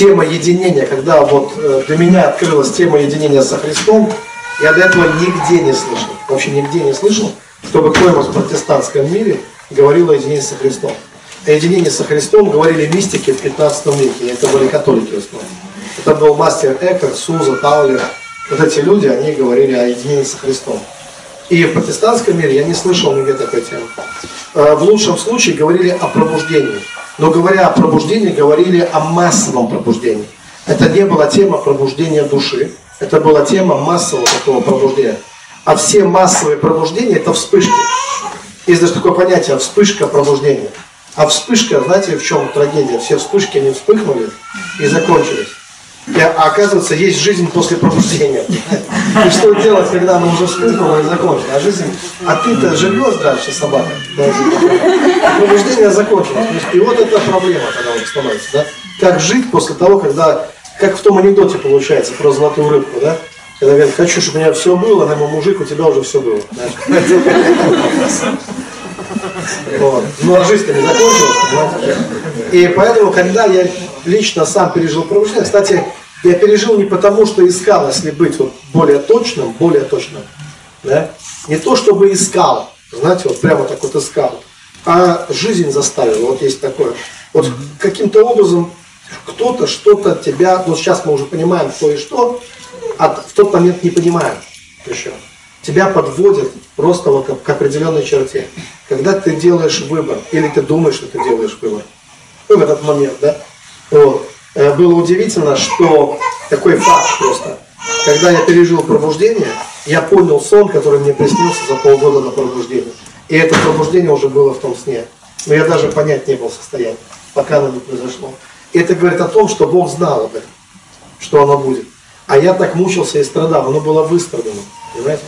тема единения, когда вот э, для меня открылась тема единения со Христом, я до этого нигде не слышал, вообще нигде не слышал, чтобы кто-нибудь в протестантском мире говорил о единении со Христом. О единении со Христом говорили мистики в 15 веке, это были католики в основном. Это был мастер Экер, Суза, Таулер. Вот эти люди, они говорили о единении со Христом. И в протестантском мире я не слышал нигде такой темы. Э, в лучшем случае говорили о пробуждении. Но говоря о пробуждении, говорили о массовом пробуждении. Это не была тема пробуждения души, это была тема массового такого пробуждения. А все массовые пробуждения это вспышки. Есть даже такое понятие вспышка пробуждения. А вспышка, знаете, в чем трагедия? Все вспышки, они вспыхнули и закончились. А оказывается, есть жизнь после пробуждения. И что делать, когда она уже вспыхнула и закончилась? А жизнь, а ты-то живешь дальше, собака. Пробуждение закончилось. И вот это проблема тогда становится. Да? Как жить после того, когда, как в том анекдоте получается про золотую рыбку, да? Когда говорят, хочу, чтобы у меня все было, на мой мужик, у тебя уже все было. Вот. Ну а жизнь-то не закончилась. И поэтому, когда я лично сам пережил пробуждение, кстати, я пережил не потому, что искал, если быть вот более точным, более точным, да? не то, чтобы искал, знаете, вот прямо так вот искал, а жизнь заставила, вот есть такое. Вот каким-то образом кто-то, что-то тебя, вот сейчас мы уже понимаем, кто и что, а в тот момент не понимаем еще. Тебя подводят просто вот к определенной черте. Когда ты делаешь выбор, или ты думаешь, что ты делаешь выбор, ну, в этот момент, да, вот. Э, было удивительно, что такой факт просто. Когда я пережил пробуждение, я понял сон, который мне приснился за полгода на пробуждение. И это пробуждение уже было в том сне. Но я даже понять не был в состоянии, пока оно не произошло. И это говорит о том, что Бог знал об этом, что оно будет. А я так мучился и страдал, оно было выстрадано, понимаете?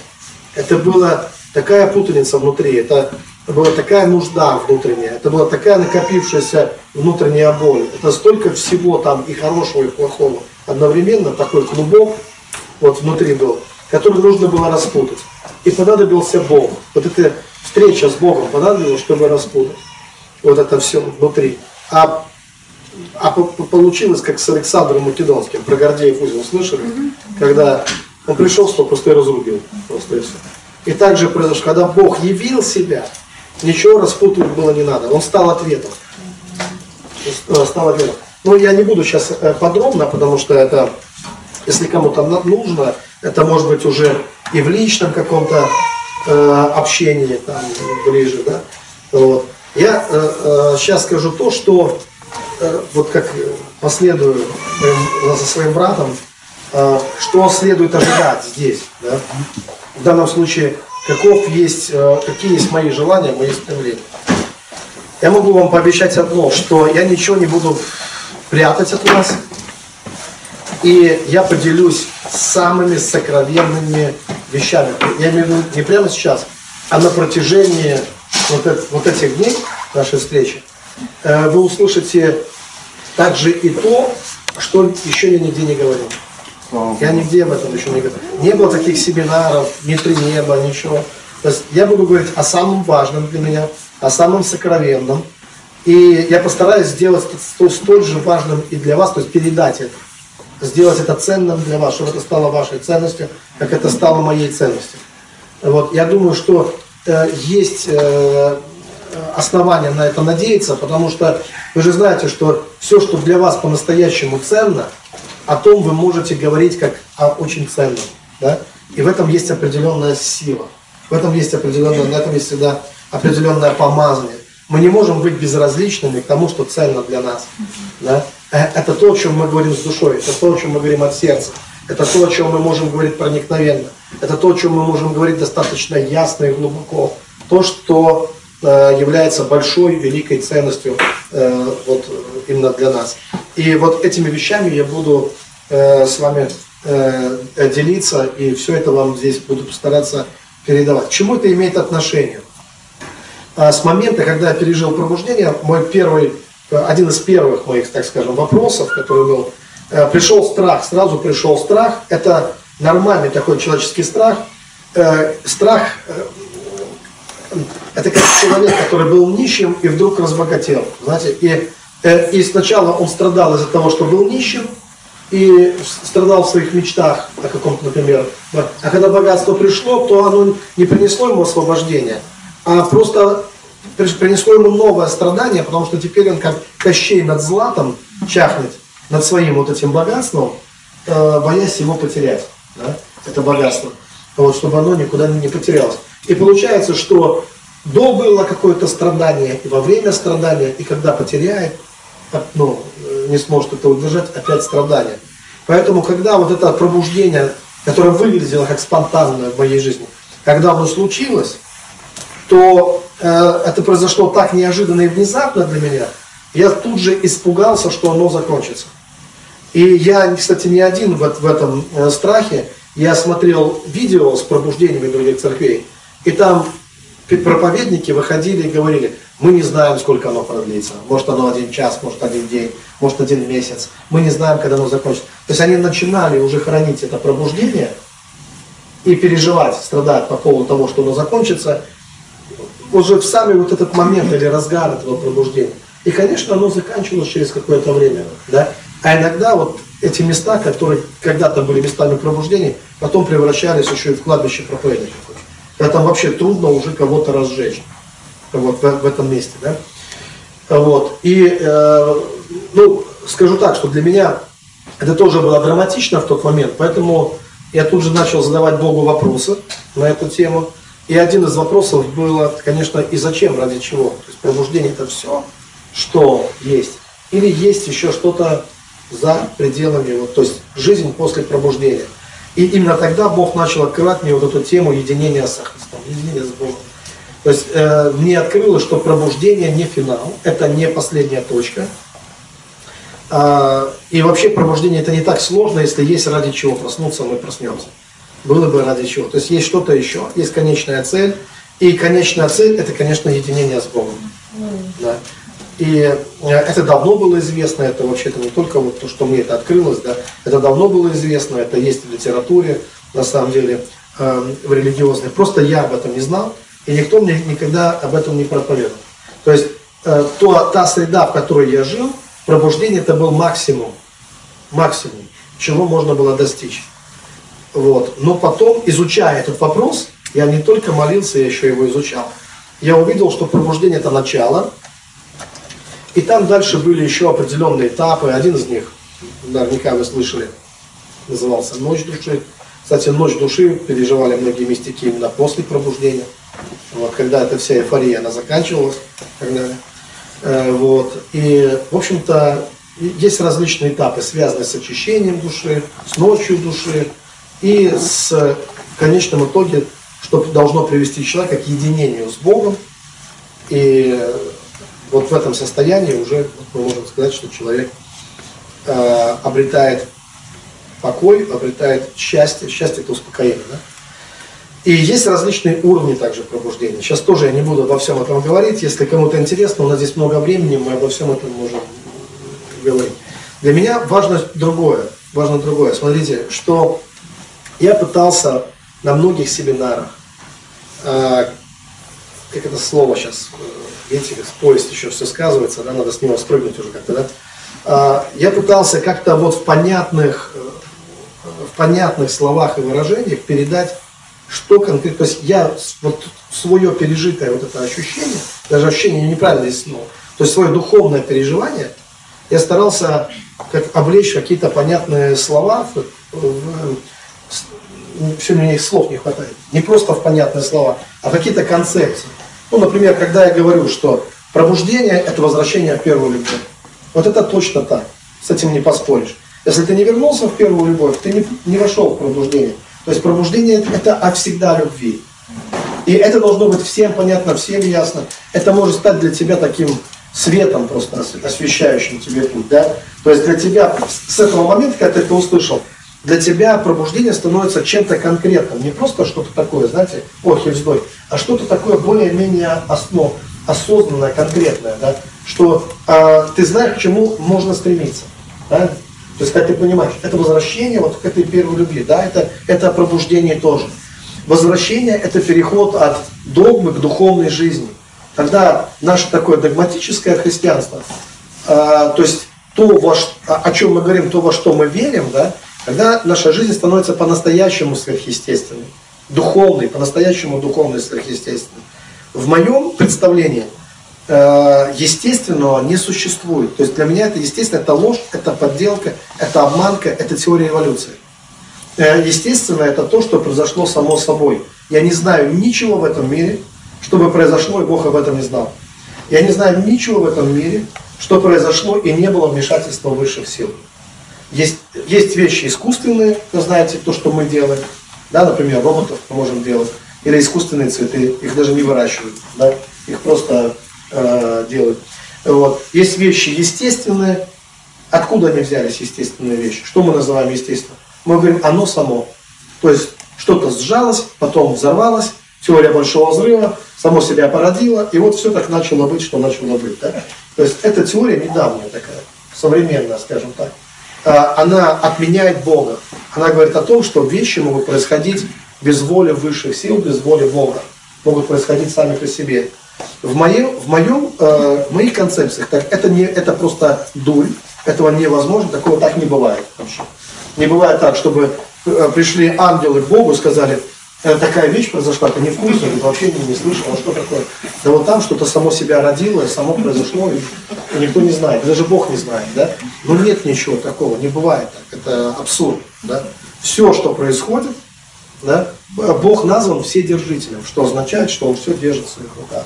Это была такая путаница внутри, это была такая нужда внутренняя, это была такая накопившаяся внутренняя боль. Это столько всего там и хорошего, и плохого. Одновременно такой клубок вот внутри был, который нужно было распутать. И понадобился Бог. Вот эта встреча с Богом понадобилась, чтобы распутать. Вот это все внутри. А, а получилось, как с Александром Македонским, про Гордеев узел слышали? Когда он пришел, что просто и разрубил. Просто и все. И также произошло, когда Бог явил себя, ничего распутывать было не надо. Он стал ответом. Э, стал ответом. Ну, я не буду сейчас э, подробно, потому что это, если кому-то нужно, это может быть уже и в личном каком-то э, общении, там, ближе, да. Вот. Я э, э, сейчас скажу то, что э, вот как последую э, за своим братом, э, что следует ожидать здесь, да. В данном случае каков есть, э, какие есть мои желания, мои стремления. Я могу вам пообещать одно, что я ничего не буду прятать от вас, и я поделюсь самыми сокровенными вещами. Я имею в виду не прямо сейчас, а на протяжении вот, это, вот этих дней нашей встречи. Э, вы услышите также и то, что еще я нигде не говорил. Я нигде об этом еще не говорил. Не было таких семинаров, ни три неба, ничего. То есть я буду говорить о самом важном для меня, о самом сокровенном. И я постараюсь сделать это столь же важным и для вас, то есть передать это. Сделать это ценным для вас, чтобы это стало вашей ценностью, как это стало моей ценностью. Вот. Я думаю, что э, есть э, основания на это надеяться, потому что вы же знаете, что все, что для вас по-настоящему ценно – о том вы можете говорить как о очень ценном. Да? И в этом есть определенная сила. В этом есть определенная, на этом есть всегда определенное помазание. Мы не можем быть безразличными к тому, что ценно для нас. Да? Э, это то, о чем мы говорим с душой, это то, о чем мы говорим от сердца. Это то, о чем мы можем говорить проникновенно. Это то, о чем мы можем говорить достаточно ясно и глубоко. То, что э, является большой, великой ценностью э, вот, именно для нас. И вот этими вещами я буду э, с вами э, делиться, и все это вам здесь буду постараться передавать. Чему это имеет отношение? А с момента, когда я пережил пробуждение, мой первый, один из первых моих, так скажем, вопросов, который был, э, пришел страх, сразу пришел страх, это нормальный такой человеческий страх, э, страх, э, это как человек, который был нищим и вдруг разбогател, знаете, и Э, и сначала он страдал из-за того, что был нищим, и страдал в своих мечтах о каком-то, например. А когда богатство пришло, то оно не принесло ему освобождения, а просто принесло ему новое страдание, потому что теперь он как Кощей над златом чахнет, над своим вот этим богатством, э, боясь его потерять, да, это богатство, вот, чтобы оно никуда не потерялось. И получается, что до было какое-то страдание, и во время страдания, и когда потеряет, ну, не сможет это удержать, опять страдания. Поэтому, когда вот это пробуждение, которое выглядело как спонтанное в моей жизни, когда оно случилось, то э, это произошло так неожиданно и внезапно для меня, я тут же испугался, что оно закончится. И я, кстати, не один в, в этом э, страхе. Я смотрел видео с пробуждениями других церквей, и там проповедники выходили и говорили, мы не знаем, сколько оно продлится. Может оно один час, может один день, может один месяц. Мы не знаем, когда оно закончится. То есть они начинали уже хранить это пробуждение и переживать, страдать по поводу того, что оно закончится, уже в самый вот этот момент или разгар этого пробуждения. И, конечно, оно заканчивалось через какое-то время. Да? А иногда вот эти места, которые когда-то были местами пробуждения, потом превращались еще и в кладбище проповедников. Когда там вообще трудно уже кого-то разжечь вот в, в этом месте. Да? Вот. И, э, ну, скажу так, что для меня это тоже было драматично в тот момент, поэтому я тут же начал задавать Богу вопросы на эту тему. И один из вопросов было, конечно, и зачем, ради чего. То есть пробуждение это все, что есть. Или есть еще что-то за пределами, вот, то есть жизнь после пробуждения. И именно тогда Бог начал открывать мне вот эту тему единения с Христом, единения с Богом. То есть э, мне открылось, что пробуждение не финал, это не последняя точка. А, и вообще пробуждение это не так сложно, если есть ради чего проснуться, мы проснемся. Было бы ради чего. То есть есть что-то еще, есть конечная цель. И конечная цель это, конечно, единение с Богом. Да. И э, это давно было известно, это вообще-то не только вот то, что мне это открылось, да, это давно было известно, это есть в литературе, на самом деле, э, в религиозной. Просто я об этом не знал. И никто мне никогда об этом не проповедовал. То есть э, то, та среда, в которой я жил, пробуждение это был максимум. Максимум, чего можно было достичь. Вот. Но потом, изучая этот вопрос, я не только молился, я еще его изучал. Я увидел, что пробуждение это начало, и там дальше были еще определенные этапы. Один из них, наверняка вы слышали, назывался «Ночь души». Кстати, «Ночь души» переживали многие мистики именно после пробуждения. Вот, когда эта вся эйфория, она заканчивалась. Когда, э, вот. И, в общем-то, есть различные этапы, связанные с очищением души, с ночью души и с в конечном итоге, что должно привести человека к единению с Богом. И вот в этом состоянии уже мы можем сказать, что человек э, обретает покой, обретает счастье. Счастье это успокоение. Да? И есть различные уровни также пробуждения. Сейчас тоже я не буду обо всем этом говорить. Если кому-то интересно, у нас здесь много времени, мы обо всем этом можем говорить. Для меня важно другое. Важно другое. Смотрите, что я пытался на многих семинарах, э, как это слово сейчас, э, видите, поезд еще все сказывается, да, надо с него спрыгнуть уже как-то, да. Э, я пытался как-то вот в понятных, э, в понятных словах и выражениях передать что конкретно, то есть я вот свое пережитое вот это ощущение, даже ощущение неправильно есть слово, то есть свое духовное переживание, я старался как облечь какие-то понятные слова, в, в, сегодня мне их слов не хватает, не просто в понятные слова, а какие-то концепции. Ну, например, когда я говорю, что пробуждение – это возвращение в первую любовь. Вот это точно так, с этим не поспоришь. Если ты не вернулся в первую любовь, ты не, не вошел в пробуждение. То есть пробуждение это от всегда любви. И это должно быть всем понятно, всем ясно. Это может стать для тебя таким светом просто освещающим тебе путь. Да? То есть для тебя с этого момента, когда ты это услышал, для тебя пробуждение становится чем-то конкретным. Не просто что-то такое, знаете, ох и вздой, а что-то такое более-менее основ, осознанное, конкретное. Да? Что э, ты знаешь, к чему можно стремиться. Да? То есть, как ты понимаешь, это возвращение вот к этой первой любви, да, это, это пробуждение тоже. Возвращение – это переход от догмы к духовной жизни. Когда наше такое догматическое христианство а, то есть то, во, о чем мы говорим, то, во что мы верим, да, когда наша жизнь становится по-настоящему сверхъестественной, духовной, по-настоящему духовной сверхъестественной. В моем представлении э, естественного не существует. То есть для меня это естественно, это ложь, это подделка, это обманка, это теория эволюции. Э, естественно, это то, что произошло само собой. Я не знаю ничего в этом мире, чтобы произошло, и Бог об этом не знал. Я не знаю ничего в этом мире, что произошло и не было вмешательства высших сил. Есть, есть вещи искусственные, вы знаете, то, что мы делаем. Да, например, роботов мы можем делать. Или искусственные цветы, их даже не выращивают. Да? Их просто э, делают. Вот. Есть вещи естественные. Откуда они взялись, естественные вещи? Что мы называем естественным? Мы говорим, оно само. То есть что-то сжалось, потом взорвалось, теория большого взрыва, само себя породило, и вот все так начало быть, что начало быть. Да? То есть эта теория недавняя такая, современная, скажем так. А, она отменяет Бога. Она говорит о том, что вещи могут происходить без воли высших сил, без воли Бога. Могут происходить сами по себе. В, моем, в, моем, э, в моих концепциях так, это, не, это просто дурь, этого невозможно, такого так не бывает вообще. Не бывает так, чтобы э, пришли ангелы к Богу и сказали, Э, такая вещь произошла, ты невкусно, ты вообще не, не слышал, а что такое? Да вот там что-то само себя родило, само произошло, и, никто не знает, даже Бог не знает, да? Но нет ничего такого, не бывает так, это абсурд, да? Все, что происходит, да, Бог назван вседержителем, что означает, что Он все держит в своих руках.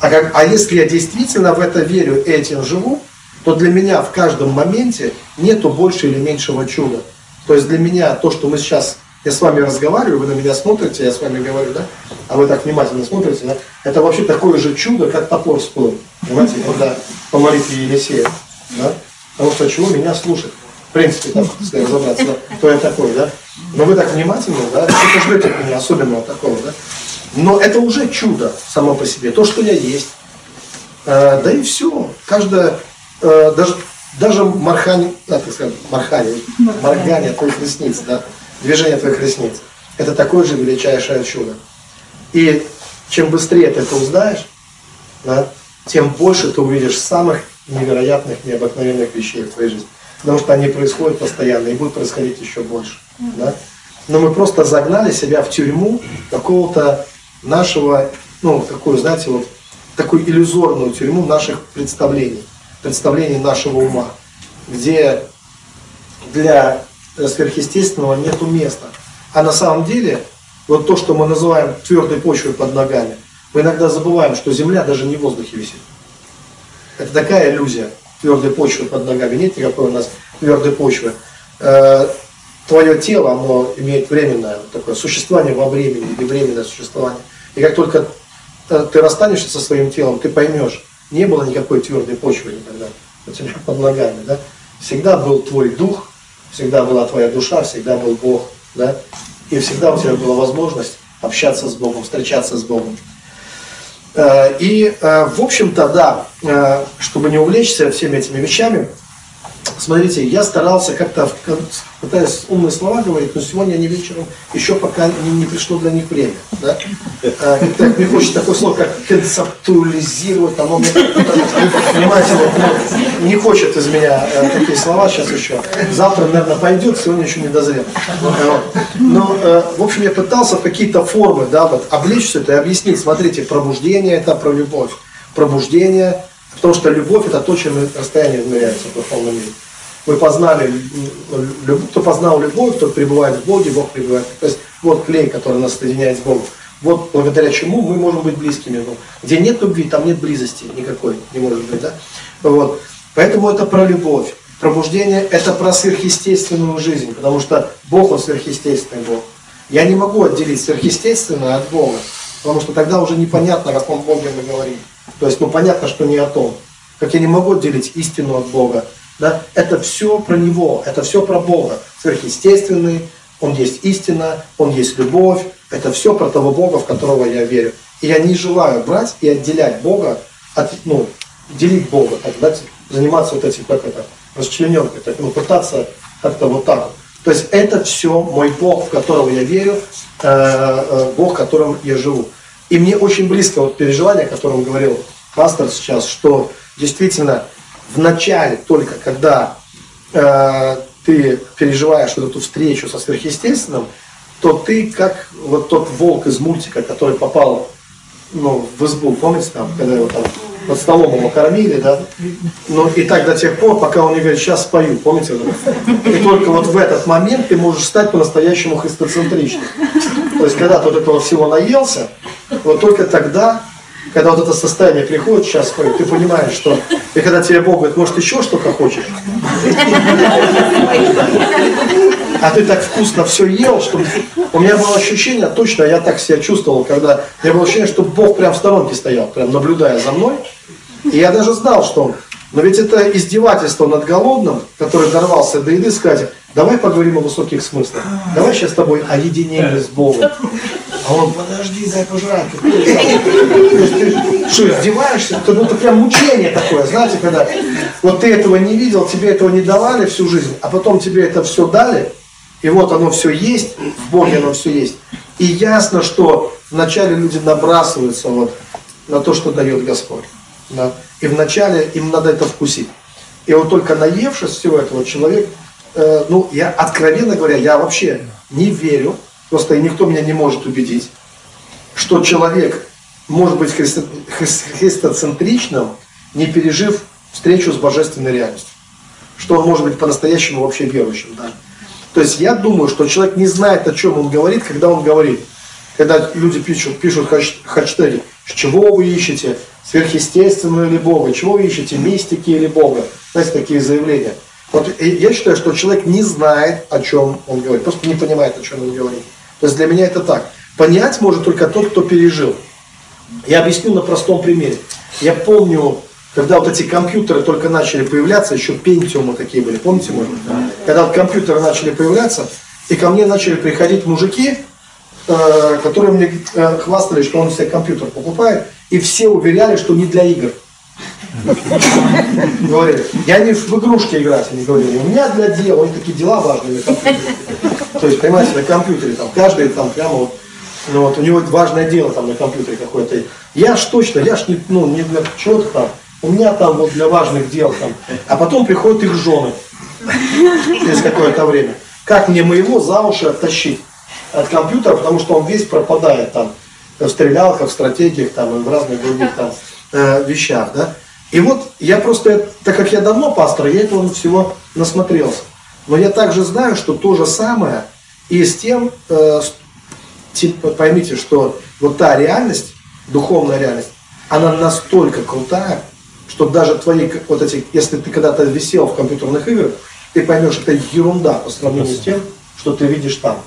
А, как, а если я действительно в это верю, этим живу, то для меня в каждом моменте нету больше или меньшего чуда. То есть для меня то, что мы сейчас я с вами разговариваю, вы на меня смотрите, я с вами говорю, да? А вы так внимательно смотрите, да? Это вообще такое же чудо, как топор с пылом. Понимаете, когда по молитве Елисея, да? Потому что чего меня слушать? В принципе, так, если разобраться, да? кто я такой, да? Но вы так внимательно, да? Что ждете меня особенного такого, да? Но это уже чудо само по себе. То, что я есть. Э, да и все. Каждое, э, даже, даже мархание, а, так сказать, мархание, моргание твоих ресниц, да? Движение твоих ресниц. Это такое же величайшее чудо. И чем быстрее ты это узнаешь, да, тем больше ты увидишь самых невероятных, необыкновенных вещей в твоей жизни. Потому что они происходят постоянно и будут происходить еще больше. Да? Но мы просто загнали себя в тюрьму какого-то нашего, ну, такую, знаете, вот такую иллюзорную тюрьму наших представлений, представлений нашего ума, где для сверхъестественного нету места. А на самом деле, вот то, что мы называем твердой почвой под ногами, мы иногда забываем, что Земля даже не в воздухе висит. Это такая иллюзия твердой почвы под ногами. Нет никакой у нас твердой почвы. Э, твое тело, оно имеет временное такое существование во времени или временное существование. И как только ты расстанешься со своим телом, ты поймешь, не было никакой твердой почвы никогда у тебя под ногами. Да? Всегда был твой дух, всегда была твоя душа, всегда был Бог, да, и всегда у тебя была возможность общаться с Богом, встречаться с Богом. Э, и, э, в общем-то, да, э, чтобы не увлечься всеми этими вещами, смотрите, я старался как-то, пытаясь умные слова говорить, но сегодня они вечером еще пока не, не пришло для них время. Да? А, как мне хочется такое слово, как концептуализировать, оно мне, понимаете, вот, не хочет из меня э, такие слова сейчас еще. Завтра, наверное, пойдет, сегодня еще не дозрел. Но, э, в общем, я пытался какие-то формы, да, вот, облечь все это и объяснить. Смотрите, пробуждение это про любовь. Пробуждение Потому что любовь это то, чем расстояние измеряется в духовном мире. Вы познали, кто познал любовь, тот пребывает в Боге, Бог пребывает. То есть вот клей, который нас соединяет с Богом. Вот благодаря чему мы можем быть близкими. Ну, где нет любви, там нет близости никакой, не может быть, да? Вот. Поэтому это про любовь. Пробуждение – это про сверхъестественную жизнь, потому что Бог, Он сверхъестественный Бог. Я не могу отделить сверхъестественное от Бога, потому что тогда уже непонятно, о каком Боге мы говорим. То есть, ну понятно, что не о том. Как я не могу отделить истину от Бога. Да? Это все про Него, это все про Бога. Сверхъестественный, Он есть истина, Он есть любовь. Это все про того Бога, в которого я верю. И я не желаю брать и отделять Бога от, ну, делить Бога, так, да, заниматься вот этим, как это, расчлененкой, так, ну, пытаться как-то вот так. То есть это все мой Бог, в которого я верю, э, э, Бог, в котором я живу. И мне очень близко вот переживание, о котором говорил пастор сейчас, что действительно в начале, только когда э, ты переживаешь вот эту встречу со сверхъестественным, то ты как вот тот волк из мультика, который попал ну, в избу, помните, там, когда его там под столом его кормили, да? Ну, и так до тех пор, пока он не говорит, сейчас спою, помните? И только вот в этот момент ты можешь стать по-настоящему христоцентричным. То есть, когда ты вот этого всего наелся, вот только тогда, когда вот это состояние приходит, сейчас спою, ты понимаешь, что... И когда тебе Бог говорит, может, еще что-то хочешь? А ты так вкусно все ел, что... У меня было ощущение, точно, я так себя чувствовал, когда... Меня было ощущение, что Бог прям в сторонке стоял, прям наблюдая за мной. И я даже знал, что. Но ведь это издевательство над голодным, который дорвался до еды, сказать, давай поговорим о высоких смыслах. Давай сейчас с тобой о единении с Богом. А он, подожди, дай пожрать. Что, издеваешься? Это, ну, прям мучение такое, знаете, когда вот ты этого не видел, тебе этого не давали всю жизнь, а потом тебе это все дали, и вот оно все есть, в Боге оно все есть. И ясно, что вначале люди набрасываются вот на то, что дает Господь. Да? И вначале им надо это вкусить. И вот только наевшись всего этого, человек, э, ну, я, откровенно говоря, я вообще не верю, просто и никто меня не может убедить, что человек может быть христо, христоцентричным, не пережив встречу с божественной реальностью. Что он может быть по-настоящему вообще верующим. Да? То есть я думаю, что человек не знает, о чем он говорит, когда он говорит. Когда люди пишут, пишут хэштеги, чего вы ищете, сверхъестественного или Бога, чего вы ищете, мистики или Бога. Знаете, такие заявления. Вот я считаю, что человек не знает, о чем он говорит, просто не понимает, о чем он говорит. То есть для меня это так. Понять может только тот, кто пережил. Я объясню на простом примере. Я помню, когда вот эти компьютеры только начали появляться, еще пентиумы такие были, помните, может быть? Да. Когда вот компьютеры начали появляться, и ко мне начали приходить мужики, э, которые мне э, хвастались, что он себе компьютер покупает, и все уверяли, что не для игр. Говорили, я не в игрушки играть, они говорили, у меня для дела, у такие дела важные. То есть, понимаете, на компьютере, там, каждый там прямо вот, ну, вот у него важное дело там на компьютере какое-то. Я ж точно, я ж не, ну, не для чего-то там, у меня там вот для важных дел там. А потом приходят их жены через какое-то время. Как мне моего за уши оттащить от компьютера, потому что он весь пропадает там в стрелялках, в стратегиях там, и в разных других там э, вещах, да. И вот я просто, так как я давно пастор, я этого всего насмотрелся. Но я также знаю, что то же самое и с тем, э, поймите, что вот та реальность, духовная реальность, она настолько крутая, что даже твои вот эти, если ты когда-то висел в компьютерных играх, ты поймешь, это ерунда по сравнению с тем, что ты видишь там,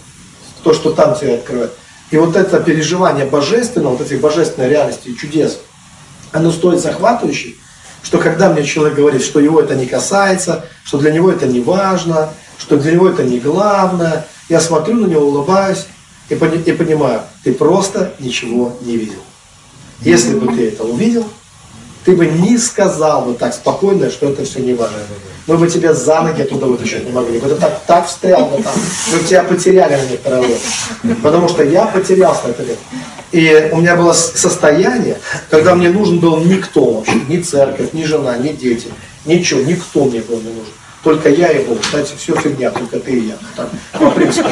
то, что там тебя открывает. И вот это переживание божественного, вот этих божественной реальности и чудес, оно стоит захватывающей, что когда мне человек говорит, что его это не касается, что для него это не важно, что для него это не главное, я смотрю на него, улыбаюсь и, и понимаю, ты просто ничего не видел. Если бы ты это увидел, ты бы не сказал бы так спокойно, что это все не важно. Мы бы тебя за ноги оттуда вытащить не могли. Бы так, так встрял бы там. Мы бы тебя потеряли на некоторое время. Потому что я потерялся на это время. И у меня было состояние, когда мне нужен был никто вообще, ни церковь, ни жена, ни дети, ничего, никто мне был не нужен. Только я и Бог. Кстати, все фигня, только ты и я. Так, по принципу.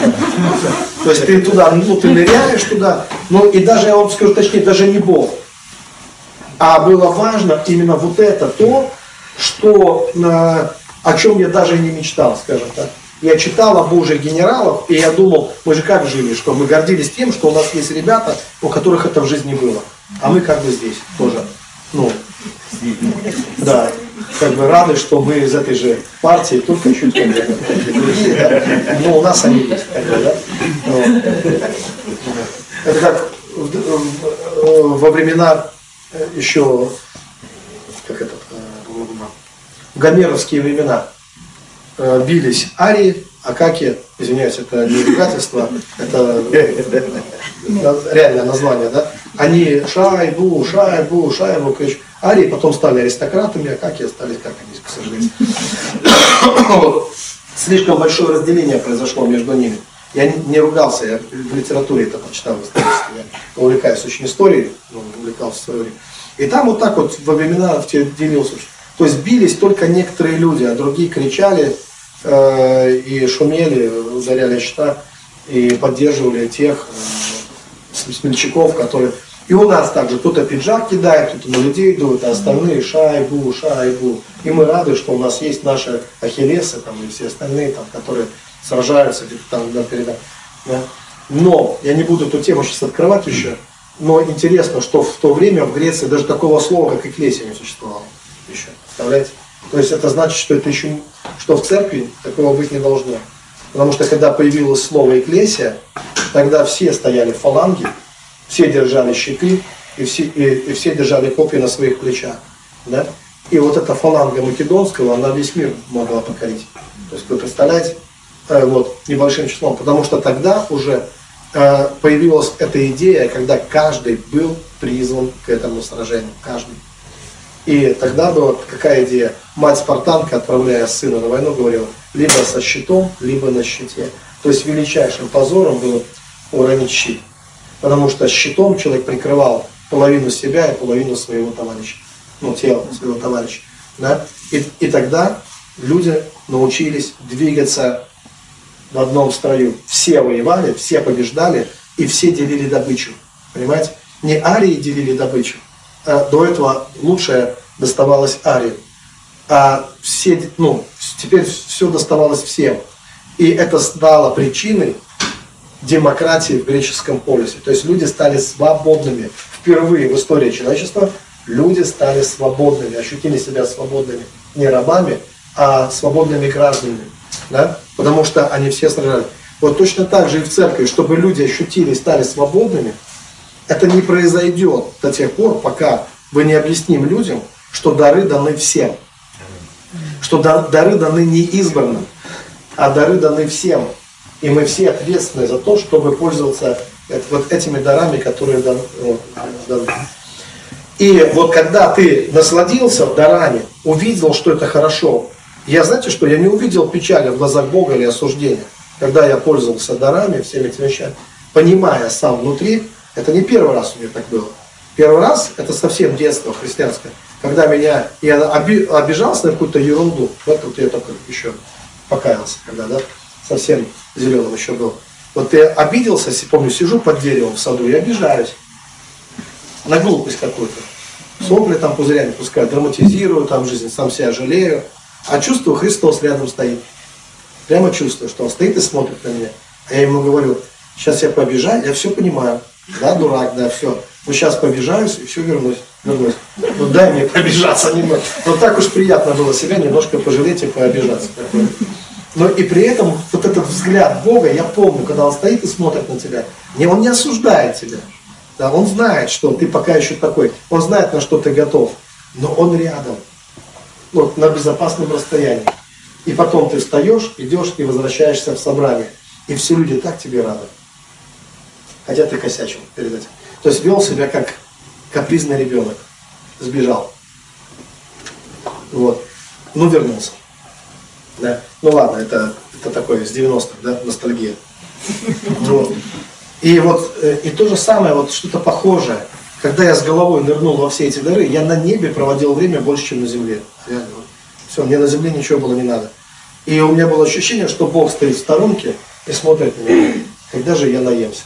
То есть ты туда, ну ты ныряешь туда, ну и даже, я вам скажу точнее, даже не Бог. А было важно именно вот это то, что, э, о чем я даже не мечтал, скажем так. Я читал о Божьих генералов, и я думал, мы же как жили, что мы гордились тем, что у нас есть ребята, у которых это в жизни было. А мы как бы здесь тоже. Ну, да, как бы рады, что мы из этой же партии, только чуть другие, да? но у нас они есть, как бы, да? Но, это как во времена Э, еще, как это, э, гомеровские времена э, бились арии, акаки, извиняюсь, это не ругательство, это реальное название, да, они шайбу, шайбу, шайбу, короче, арии потом стали аристократами, акаки остались как они, к сожалению. Слишком большое разделение произошло между ними. Я не ругался, я в литературе это почитал в истории. Я увлекаюсь очень историей, ну, увлекался в свое время. И там вот так вот во времена делился. То есть бились только некоторые люди, а другие кричали э, и шумели, ударяли счета и поддерживали тех э, смельчаков, которые... И у нас также кто-то пиджак кидает, кто-то на людей дует, а остальные шайбу, шайбу. И мы рады, что у нас есть наши ахиллесы там, и все остальные, там, которые сражаются где-то там да, перед да. Но, я не буду эту тему сейчас открывать еще, но интересно, что в то время в Греции даже такого слова, как эклесия, не существовало еще. Представляете? То есть это значит, что это еще, что в церкви такого быть не должно. Потому что когда появилось слово «эклесия», тогда все стояли в фаланге, все держали щиты, и все, и, и все держали копья на своих плечах. Да? И вот эта фаланга македонского, она весь мир могла покорить. То есть вы представляете, вот, небольшим числом. Потому что тогда уже э, появилась эта идея, когда каждый был призван к этому сражению. Каждый. И тогда была какая идея? Мать-спартанка, отправляя сына на войну, говорила, либо со щитом, либо на щите. То есть величайшим позором было уронить щит. Потому что щитом человек прикрывал половину себя и половину своего товарища. Ну, тело своего товарища. Да? И, и тогда люди научились двигаться в одном строю. Все воевали, все побеждали, и все делили добычу. Понимаете? Не арии делили добычу, Э, до этого лучшее доставалось Арии. А все, ну, теперь все доставалось всем. И это стало причиной демократии в греческом полюсе. То есть люди стали свободными. Впервые в истории человечества люди стали свободными, ощутили себя свободными. Не рабами, а свободными гражданами. Да? Потому что они все сражались. Вот точно так же и в церкви, чтобы люди ощутили, стали свободными – это не произойдет до тех пор, пока вы не объясним людям, что дары даны всем. Что дары даны не избранным, а дары даны всем. И мы все ответственны за то, чтобы пользоваться вот этими дарами, которые даны. И вот когда ты насладился в даране, увидел, что это хорошо, я знаете что, я не увидел печали в глазах Бога или осуждения, когда я пользовался дарами, всеми этими вещами, понимая сам внутри, это не первый раз у меня так было. Первый раз, это совсем детство христианское, когда меня, я обижался на какую-то ерунду. Вот тут я только еще покаялся, когда, да, совсем зеленым еще был. Вот я обиделся, помню, сижу под деревом в саду и обижаюсь. На глупость какую-то. Сопли там пузырями пускаю, драматизирую там жизнь, сам себя жалею. А чувствую, Христос рядом стоит. Прямо чувствую, что он стоит и смотрит на меня. А я ему говорю, сейчас я побежаю, я все понимаю. Да, дурак, да, все. Ну сейчас побежаюсь и все вернусь. вернусь. Ну дай мне побежаться немного. Но так уж приятно было себя немножко пожалеть и пообижаться. Но и при этом вот этот взгляд Бога, я помню, когда Он стоит и смотрит на тебя, не, Он не осуждает тебя. Да, он знает, что ты пока еще такой, он знает, на что ты готов, но он рядом, вот, на безопасном расстоянии. И потом ты встаешь, идешь и возвращаешься в собрание. И все люди так тебе рады хотя ты косячил перед этим. То есть вел себя как капризный ребенок. Сбежал. Вот. Ну, вернулся. Да. Ну ладно, это, это такое с 90-х, да, ностальгия. Вот. И вот, э, и то же самое, вот что-то похожее. Когда я с головой нырнул во все эти дары, я на небе проводил время больше, чем на земле. Реально. Все, мне на земле ничего было не надо. И у меня было ощущение, что Бог стоит в сторонке и смотрит на меня. Когда же я наемся?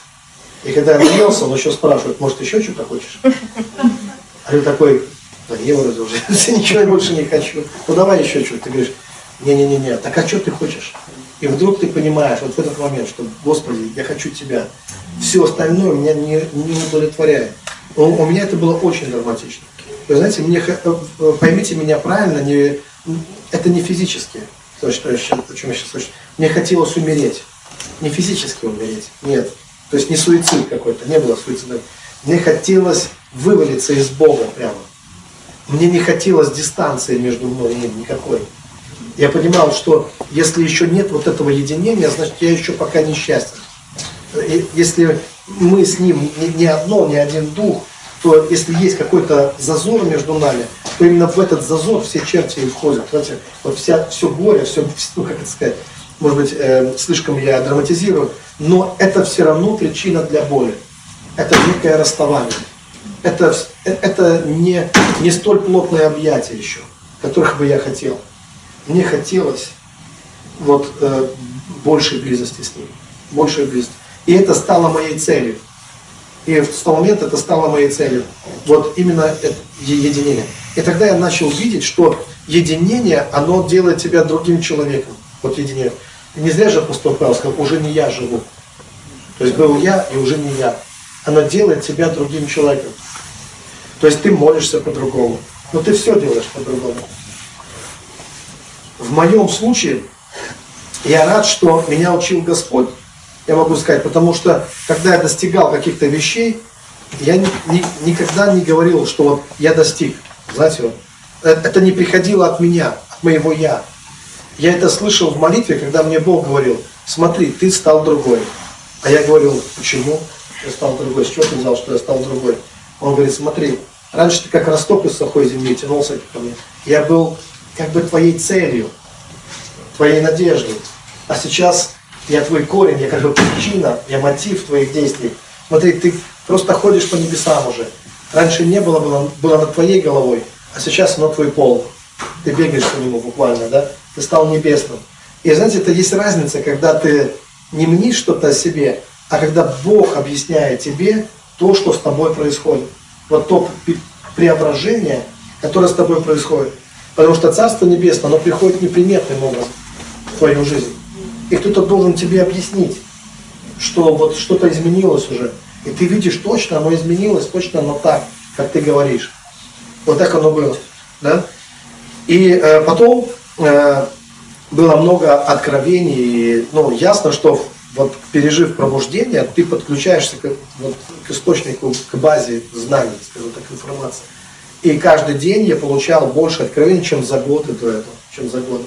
И когда я наелся, он еще спрашивает, может, еще что-то хочешь? А я такой, да не, вроде уже, ничего больше не хочу. Ну давай еще что-то. Ты говоришь, не-не-не, так а что ты хочешь? И вдруг ты понимаешь, вот в этот момент, что, Господи, я хочу Тебя. Все остальное меня не, не удовлетворяет. У, у меня это было очень драматично. Вы знаете, мне, э, поймите меня правильно, не, это не физически, то, что о чем я сейчас слышу. Мне хотелось умереть. Не физически умереть, нет. То есть не суицид какой-то, не было суицида. Мне хотелось вывалиться из Бога прямо. Мне не хотелось дистанции между мной и ним никакой. Я понимал, что если еще нет вот этого единения, значит я еще пока несчастен. И если мы с ним не одно, не один дух, то если есть какой-то зазор между нами, то именно в этот зазор все черти и входят. Знаете, вот вся, все горе, все, ну как это сказать, может быть, э, слишком я драматизирую, но это все равно причина для боли. Это некое расставание. Это, это не, не столь плотное объятие еще. которых бы я хотел. Мне хотелось вот э, большей близости с ним, большей близости. И это стало моей целью. И в тот момент это стало моей целью. Вот именно это единение. И тогда я начал видеть, что единение, оно делает тебя другим человеком. Вот единение. Не зря же апостол Павел сказал, уже не я живу. То есть был я и уже не я. Оно делает тебя другим человеком. То есть ты молишься по-другому. Но ты все делаешь по-другому. В моем случае я рад, что меня учил Господь, я могу сказать, потому что когда я достигал каких-то вещей, я ни, ни, никогда не говорил, что вот я достиг. Знаете, вот, это, это не приходило от меня, от моего я. Я это слышал в молитве, когда мне Бог говорил, смотри, ты стал другой. А я говорил, почему я стал другой? С чего ты взял, что я стал другой? Он говорит, смотри, раньше ты как росток из сухой земли тянулся ко мне. Я был как бы твоей целью, твоей надеждой. А сейчас я твой корень, я как бы причина, я мотив твоих действий. Смотри, ты просто ходишь по небесам уже. Раньше не было, было, было над твоей головой, а сейчас оно твой пол. Ты бегаешь по нему буквально, да? Ты стал небесным. И знаете, это есть разница, когда ты не мнишь что-то о себе, а когда Бог объясняет тебе то, что с тобой происходит. Вот то преображение, которое с тобой происходит. Потому что Царство Небесное, оно приходит неприметным образом в твою жизнь. И кто-то должен тебе объяснить, что вот что-то изменилось уже. И ты видишь точно, оно изменилось, точно оно так, как ты говоришь. Вот так оно было. Да? И э, потом э, было много откровений. И, ну, ясно, что вот пережив пробуждение, ты подключаешься к, вот, к источнику, к базе знаний, скажем так, информации. И каждый день я получал больше откровений, чем за год до этого, чем за год.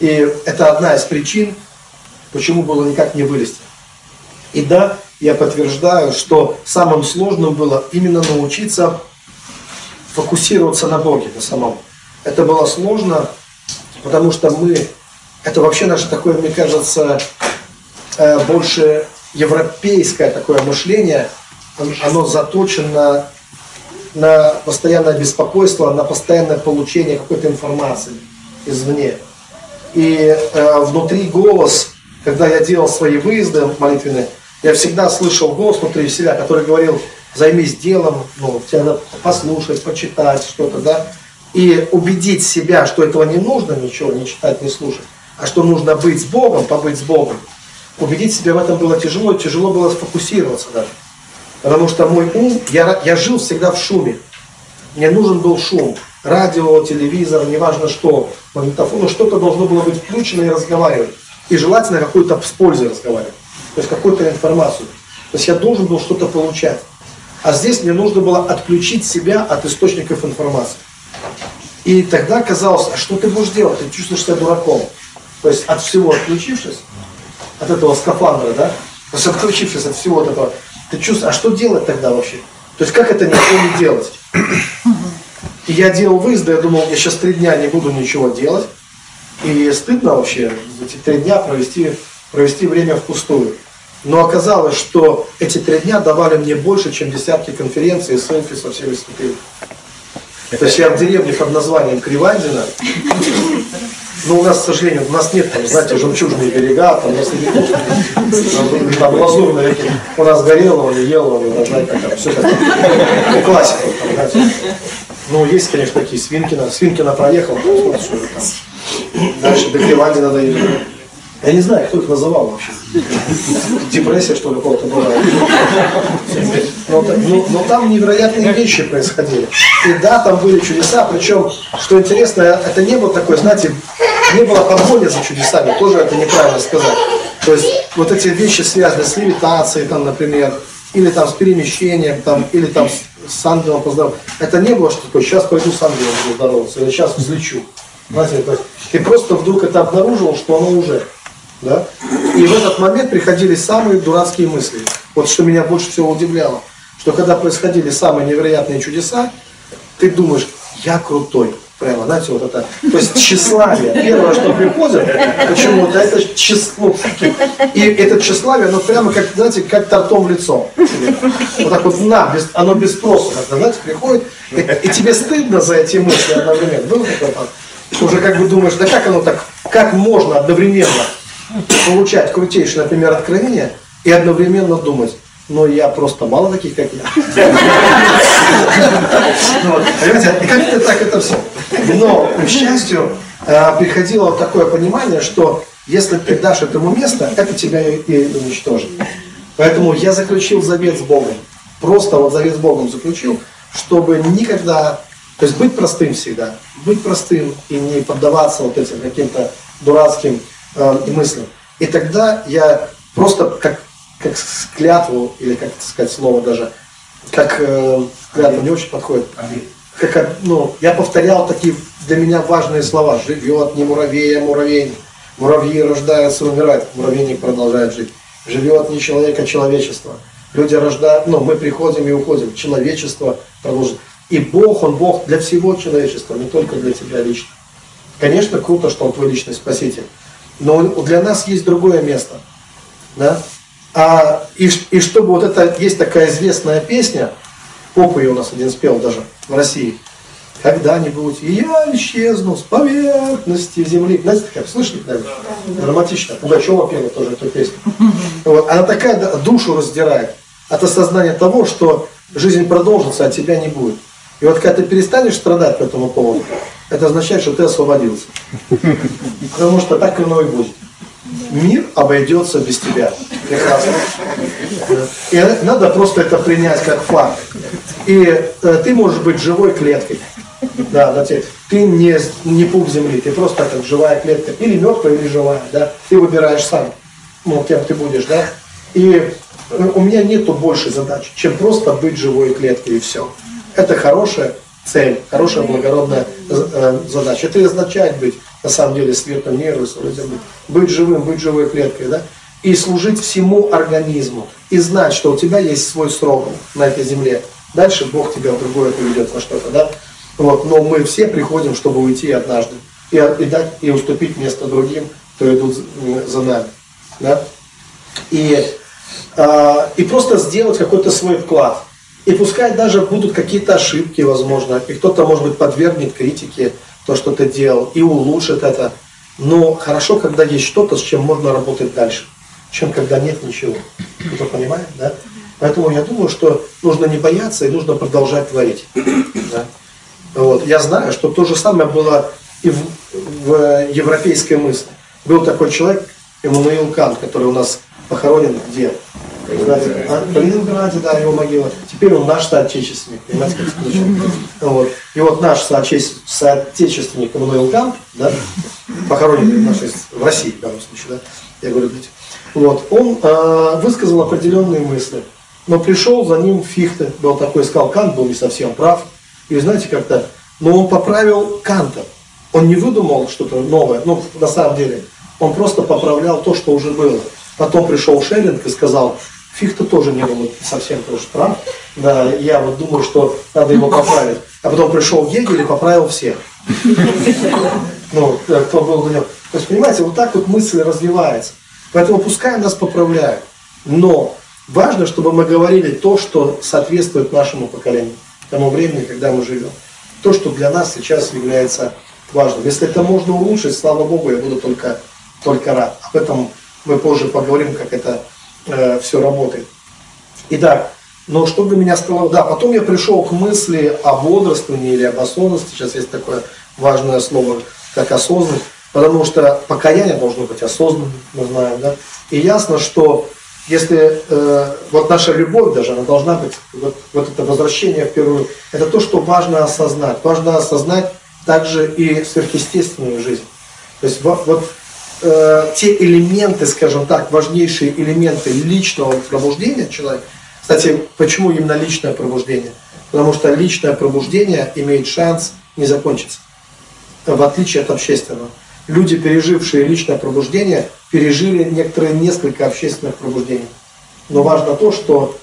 И это одна из причин, почему было никак не вылезти. И да, я подтверждаю, что самым сложным было именно научиться фокусироваться на Боге, на самом. Это было сложно, потому что мы, это вообще наше такое, мне кажется, э, больше европейское такое мышление, оно заточено на постоянное беспокойство, на постоянное получение какой-то информации извне. И э, внутри голос, когда я делал свои выезды молитвенные, я всегда слышал голос внутри себя, который говорил, займись делом, ну, тебе надо послушать, почитать что-то, да, и убедить себя, что этого не нужно ничего, не читать, не слушать, а что нужно быть с Богом, побыть с Богом. Убедить себя в этом было тяжело, тяжело было сфокусироваться даже. Потому что мой ум, я, я жил всегда в шуме. Мне нужен был шум. Радио, телевизор, неважно что, магнитофон, но что-то должно было быть включено и разговаривать. И желательно какую-то с пользой разговаривать то есть какую-то информацию. То есть я должен был что-то получать. А здесь мне нужно было отключить себя от источников информации. И тогда казалось, а что ты будешь делать? Ты чувствуешь себя дураком. То есть от всего отключившись, от этого скафандра, да? То есть отключившись от всего этого, ты чувствуешь, а что делать тогда вообще? То есть как это ничего не делать? И я делал выезды, я думал, я сейчас три дня не буду ничего делать. И стыдно вообще эти три дня провести, провести время впустую. Но оказалось, что эти три дня давали мне больше, чем десятки конференций, селфи со всеми выступлениями. То есть я в деревне под названием Кривандина, но у нас, к сожалению, у нас нет, там, знаете, жемчужные берега, там, у нас нет, там, лазурные реки. У нас горелого, елого, знаете, там, все ну. Там, знаете. Ну, есть, конечно, такие, Свинкина, Свинкина проехал, там, там. Дальше до Кривандина доехал. Я не знаю, кто их называл вообще. Депрессия, что ли, у кого-то была. Но, но, но там невероятные вещи происходили. И да, там были чудеса, причем, что интересно, это не было такое, знаете, не было погони за чудесами, тоже это неправильно сказать. То есть вот эти вещи связаны с левитацией, там, например, или там с перемещением, там, или там с ангелом поздороваться. Это не было, что такое, сейчас пойду с ангелом поздороваться, или сейчас взлечу. Знаете, то есть ты просто вдруг это обнаружил, что оно уже. Да? И в этот момент приходили самые дурацкие мысли. Вот что меня больше всего удивляло, что когда происходили самые невероятные чудеса, ты думаешь, я крутой, Прямо, знаете, вот это, то есть тщеславие. Первое, что приходит, почему-то это число. И это тщеславие, оно прямо как, знаете, как тортом в лицо. Вот так вот на, без, оно без спроса, знаете, приходит, и, и тебе стыдно за эти мысли одновременно. Был такой Уже как бы думаешь, да как оно так, как можно одновременно получать крутейшее, например, откровение и одновременно думать, но я просто мало таких, как я. Понимаете, и как-то так это все. Но, к счастью, э, приходило такое понимание, что если ты дашь этому место, это тебя и уничтожит. Поэтому я заключил завет с Богом. Просто вот завет с Богом заключил, чтобы никогда, то есть быть простым всегда, быть простым и не поддаваться вот этим каким-то дурацким э, мыслям. И тогда я просто как как клятву, или как сказать слово даже, как э, клятва не очень подходит. Как, ну, я повторял такие для меня важные слова. Живет не муравей, а муравейник. Муравьи рождаются умирают, муравейник продолжает жить. Живет не человек, а человечество. Люди рождают, ну, мы приходим и уходим. Человечество продолжит. И Бог, Он Бог для всего человечества, не только для тебя лично. Конечно, круто, что Он твой личный спаситель. Но для нас есть другое место. Да? А, и, и чтобы вот это, есть такая известная песня, поп ее у нас один спел даже в России, когда-нибудь я исчезну с поверхности земли. Знаете, как слышали, наверное? Драматично. Пугачева пела тоже эту песню. Вот. Она такая да, душу раздирает от осознания того, что жизнь продолжится, а тебя не будет. И вот когда ты перестанешь страдать по этому поводу, это означает, что ты освободился. Потому что так оно и будет мир обойдется без тебя. Прекрасно. И надо просто это принять как факт. И э, ты можешь быть живой клеткой. Да, да, ты, ты не, не пух земли, ты просто как живая клетка. Или мертвая, или живая. Да? Ты выбираешь сам, ну, кем ты будешь. Да? И э, у меня нету больше задач, чем просто быть живой клеткой и все. Это хорошая цель, хорошая благородная э, задача. Это и означает быть на самом деле светом миру, быть живым, быть живой клеткой, да? И служить всему организму. И знать, что у тебя есть свой срок на этой земле. Дальше Бог тебя в другое приведет на что-то, да? Вот, но мы все приходим, чтобы уйти однажды. И, и дать, и уступить место другим, кто идут за нами. Да? И, э, и просто сделать какой-то свой вклад. И пускай даже будут какие-то ошибки, возможно, и кто-то, может быть, подвергнет критике, то, что ты делал, и улучшит это. Но хорошо, когда есть что-то, с чем можно работать дальше, чем когда нет ничего. Кто понимает, да? Поэтому я думаю, что нужно не бояться и нужно продолжать творить. Да? Вот. Я знаю, что то же самое было и в, в европейской мысли. Был такой человек, Эммануил Кант, который у нас похоронен где? Знаете, а, Ленинграде, да, его могила. Теперь он наш соотечественник, понимаете, как это вот. И вот наш соотечественник Эммануил Кант, да, похороненный в, нашей, в России, в данном случае, да, я говорю, видите, вот, он э, высказал определенные мысли, но пришел за ним Фихте, был такой, сказал, Кант был не совсем прав, и знаете, как-то, но он поправил Канта, он не выдумал что-то новое, ну, на самом деле, он просто поправлял то, что уже было. Потом пришел Шеллинг и сказал, Фихта тоже не был совсем тоже прав. Да, я вот думаю, что надо его поправить. А потом пришел Гегель и поправил всех. Ну, кто был до него. То есть, понимаете, вот так вот мысль развивается. Поэтому пускай нас поправляют. Но важно, чтобы мы говорили то, что соответствует нашему поколению, тому времени, когда мы живем. То, что для нас сейчас является важным. Если это можно улучшить, слава Богу, я буду только, только рад. Об этом мы позже поговорим, как это э, все работает. Итак, но что для меня стало... Да, потом я пришел к мысли о бодрствовании или об осознанности. Сейчас есть такое важное слово, как осознанность. Потому что покаяние должно быть осознанным, мы знаем, да. И ясно, что если э, вот наша любовь даже, она должна быть, вот, вот это возвращение в первую, это то, что важно осознать. Важно осознать также и сверхъестественную жизнь. То есть вот, вот э, те элементы, скажем так, важнейшие элементы личного пробуждения человека. Кстати, почему именно личное пробуждение? Потому что личное пробуждение имеет шанс не закончиться, в отличие от общественного. Люди, пережившие личное пробуждение, пережили некоторые несколько общественных пробуждений. Но важно то, что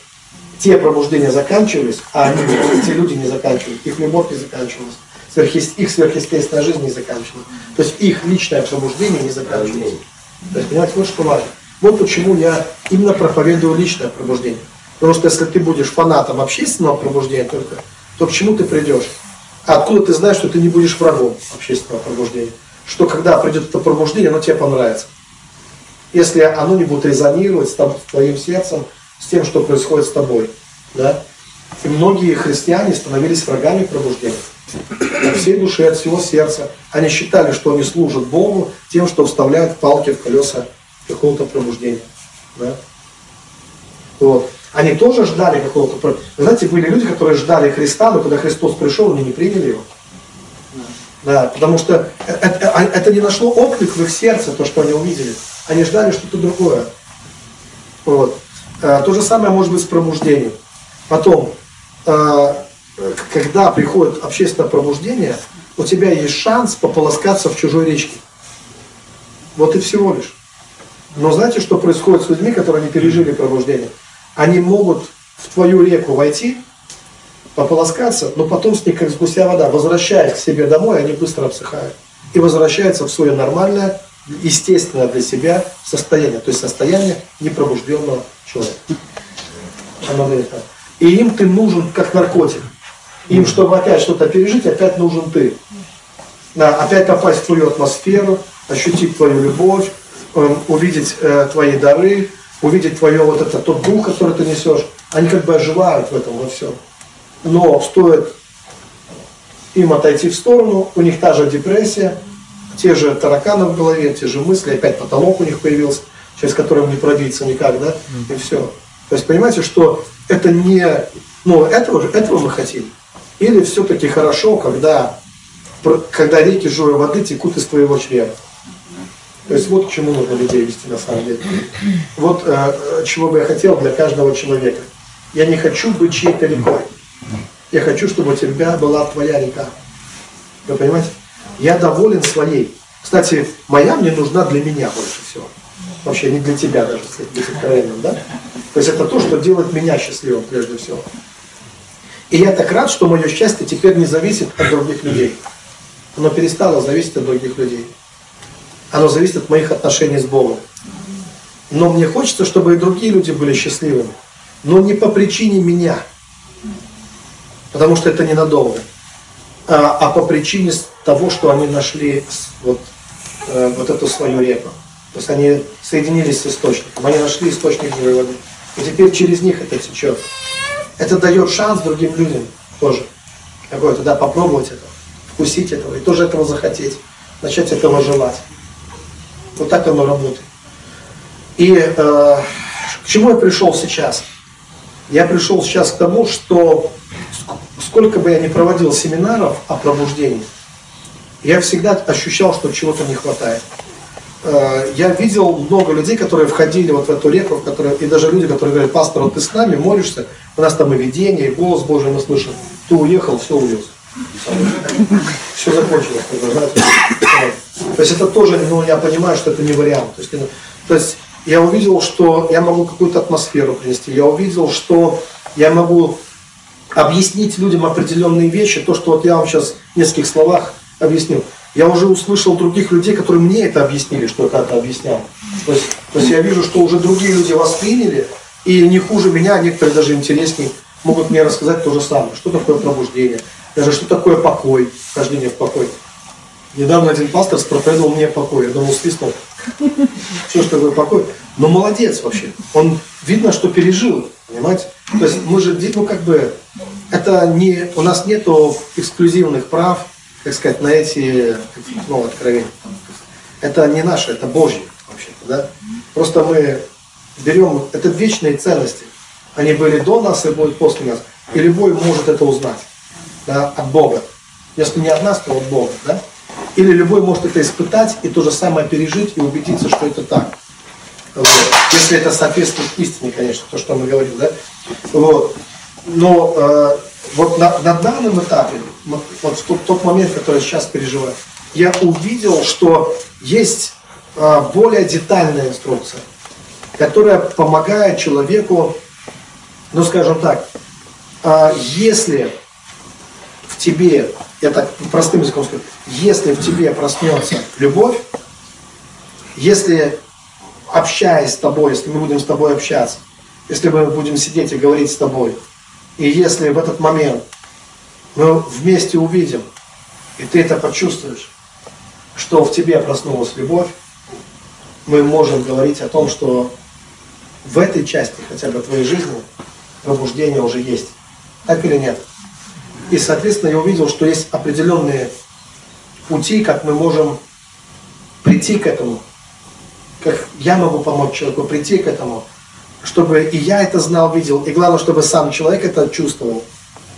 те пробуждения заканчивались, а они, те люди не заканчивались, их любовь не заканчивалась. Их сверхъестественная жизнь не заканчивается. То есть их личное пробуждение не заканчивается. То есть, понимаете, вот что важно. Вот почему я именно проповедую личное пробуждение. Потому что если ты будешь фанатом общественного пробуждения только, то к чему ты придешь? А откуда ты знаешь, что ты не будешь врагом общественного пробуждения? Что когда придет это пробуждение, оно тебе понравится. Если оно не будет резонировать с твоим сердцем, с тем, что происходит с тобой. Да? И многие христиане становились врагами пробуждения. От всей души, от всего сердца. Они считали, что они служат Богу тем, что вставляют палки в колеса какого-то пробуждения. Да? Вот. Они тоже ждали какого-то... Знаете, были люди, которые ждали Христа, но когда Христос пришел, они не приняли его. Да, потому что это, это не нашло отклик в их сердце, то, что они увидели. Они ждали что-то другое. Вот. А, то же самое может быть с пробуждением. Потом, а, когда приходит общественное пробуждение, у тебя есть шанс пополоскаться в чужой речке. Вот и всего лишь. Но знаете, что происходит с людьми, которые не пережили пробуждение? Они могут в твою реку войти, пополоскаться, но потом с них, как с гуся вода, возвращаясь к себе домой, они быстро обсыхают. И возвращаются в свое нормальное, естественное для себя состояние, то есть состояние непробужденного человека. И им ты нужен как наркотик. Им, чтобы опять что-то пережить, опять нужен ты. Да, опять попасть в твою атмосферу, ощутить твою любовь, э, увидеть э, твои дары, увидеть твое вот это, тот дух, который ты несешь. Они как бы оживают в этом во всем. Но стоит им отойти в сторону, у них та же депрессия, те же тараканы в голове, те же мысли, опять потолок у них появился, через который не пробиться никак, да, и все. То есть понимаете, что это не, ну, этого, этого мы хотим. Или все-таки хорошо, когда, когда реки живой воды текут из твоего чрева. То есть вот к чему нужно людей вести на самом деле. Вот э, чего бы я хотел для каждого человека. Я не хочу быть чьей-то рекой. Я хочу, чтобы у тебя была твоя река. Вы понимаете? Я доволен своей. Кстати, моя мне нужна для меня больше всего. Вообще не для тебя даже, если быть откровенным, да? То есть это то, что делает меня счастливым прежде всего. И я так рад, что мое счастье теперь не зависит от других людей. Оно перестало зависеть от других людей. Оно зависит от моих отношений с Богом. Но мне хочется, чтобы и другие люди были счастливыми. Но не по причине меня – потому что это ненадолго, а, а по причине того, что они нашли вот, э, вот эту свою реку. То есть они соединились с источником, они нашли источник живой воды. И теперь через них это течет. Это дает шанс другим людям тоже. Какой-то, да, попробовать это, вкусить этого, и тоже этого захотеть, начать этого желать. Вот так оно работает. И э, к чему я пришел сейчас? Я пришел сейчас к тому, что сколько бы я ни проводил семинаров о пробуждении, я всегда ощущал, что чего-то не хватает. Э, я видел много людей, которые входили вот в эту реку, в которой, и даже люди, которые говорят, пастор, ты с нами молишься, у нас там и видение, и голос Божий мы слышим. Ты уехал, все увез. Все закончилось. То есть это тоже, ну, я понимаю, что это не вариант. То есть, ну, то есть я увидел, что я могу какую-то атмосферу принести. Я увидел, что я могу объяснить людям определенные вещи, то, что вот я вам сейчас в нескольких словах объяснил. Я уже услышал других людей, которые мне это объяснили, что это, это объяснял. То есть, то есть я вижу, что уже другие люди восприняли, и не хуже меня, некоторые даже интереснее, могут мне рассказать то же самое. Что такое пробуждение, даже что такое покой, хождение в покой. Недавно один пастор проповедовал мне покой. Я думал, свистнул. Что ж такое покой? Но молодец вообще. Он видно, что пережил, понимаете? То есть мы же, ну как бы, это не, у нас нету эксклюзивных прав, как сказать, на эти ну, откровения. Это не наше, это Божье вообще-то, да? Просто мы берем, это вечные ценности. Они были до нас и будут после нас. И любой может это узнать да, от Бога. Если не от нас, то от Бога. Да? Или любой может это испытать и то же самое пережить и убедиться, что это так. Вот. Если это соответствует истине, конечно, то, что мы говорим, да? Вот. Но э, вот на, на данном этапе, вот тот, тот момент, который я сейчас переживаю, я увидел, что есть э, более детальная инструкция, которая помогает человеку, ну скажем так, э, если в тебе, я так простым языком скажу, если в тебе проснется любовь, если общаясь с тобой, если мы будем с тобой общаться, если мы будем сидеть и говорить с тобой, и если в этот момент мы вместе увидим, и ты это почувствуешь, что в тебе проснулась любовь, мы можем говорить о том, что в этой части хотя бы твоей жизни пробуждение уже есть. Так или нет? И, соответственно, я увидел, что есть определенные пути, как мы можем прийти к этому. Как я могу помочь человеку прийти к этому, чтобы и я это знал, видел, и главное, чтобы сам человек это чувствовал.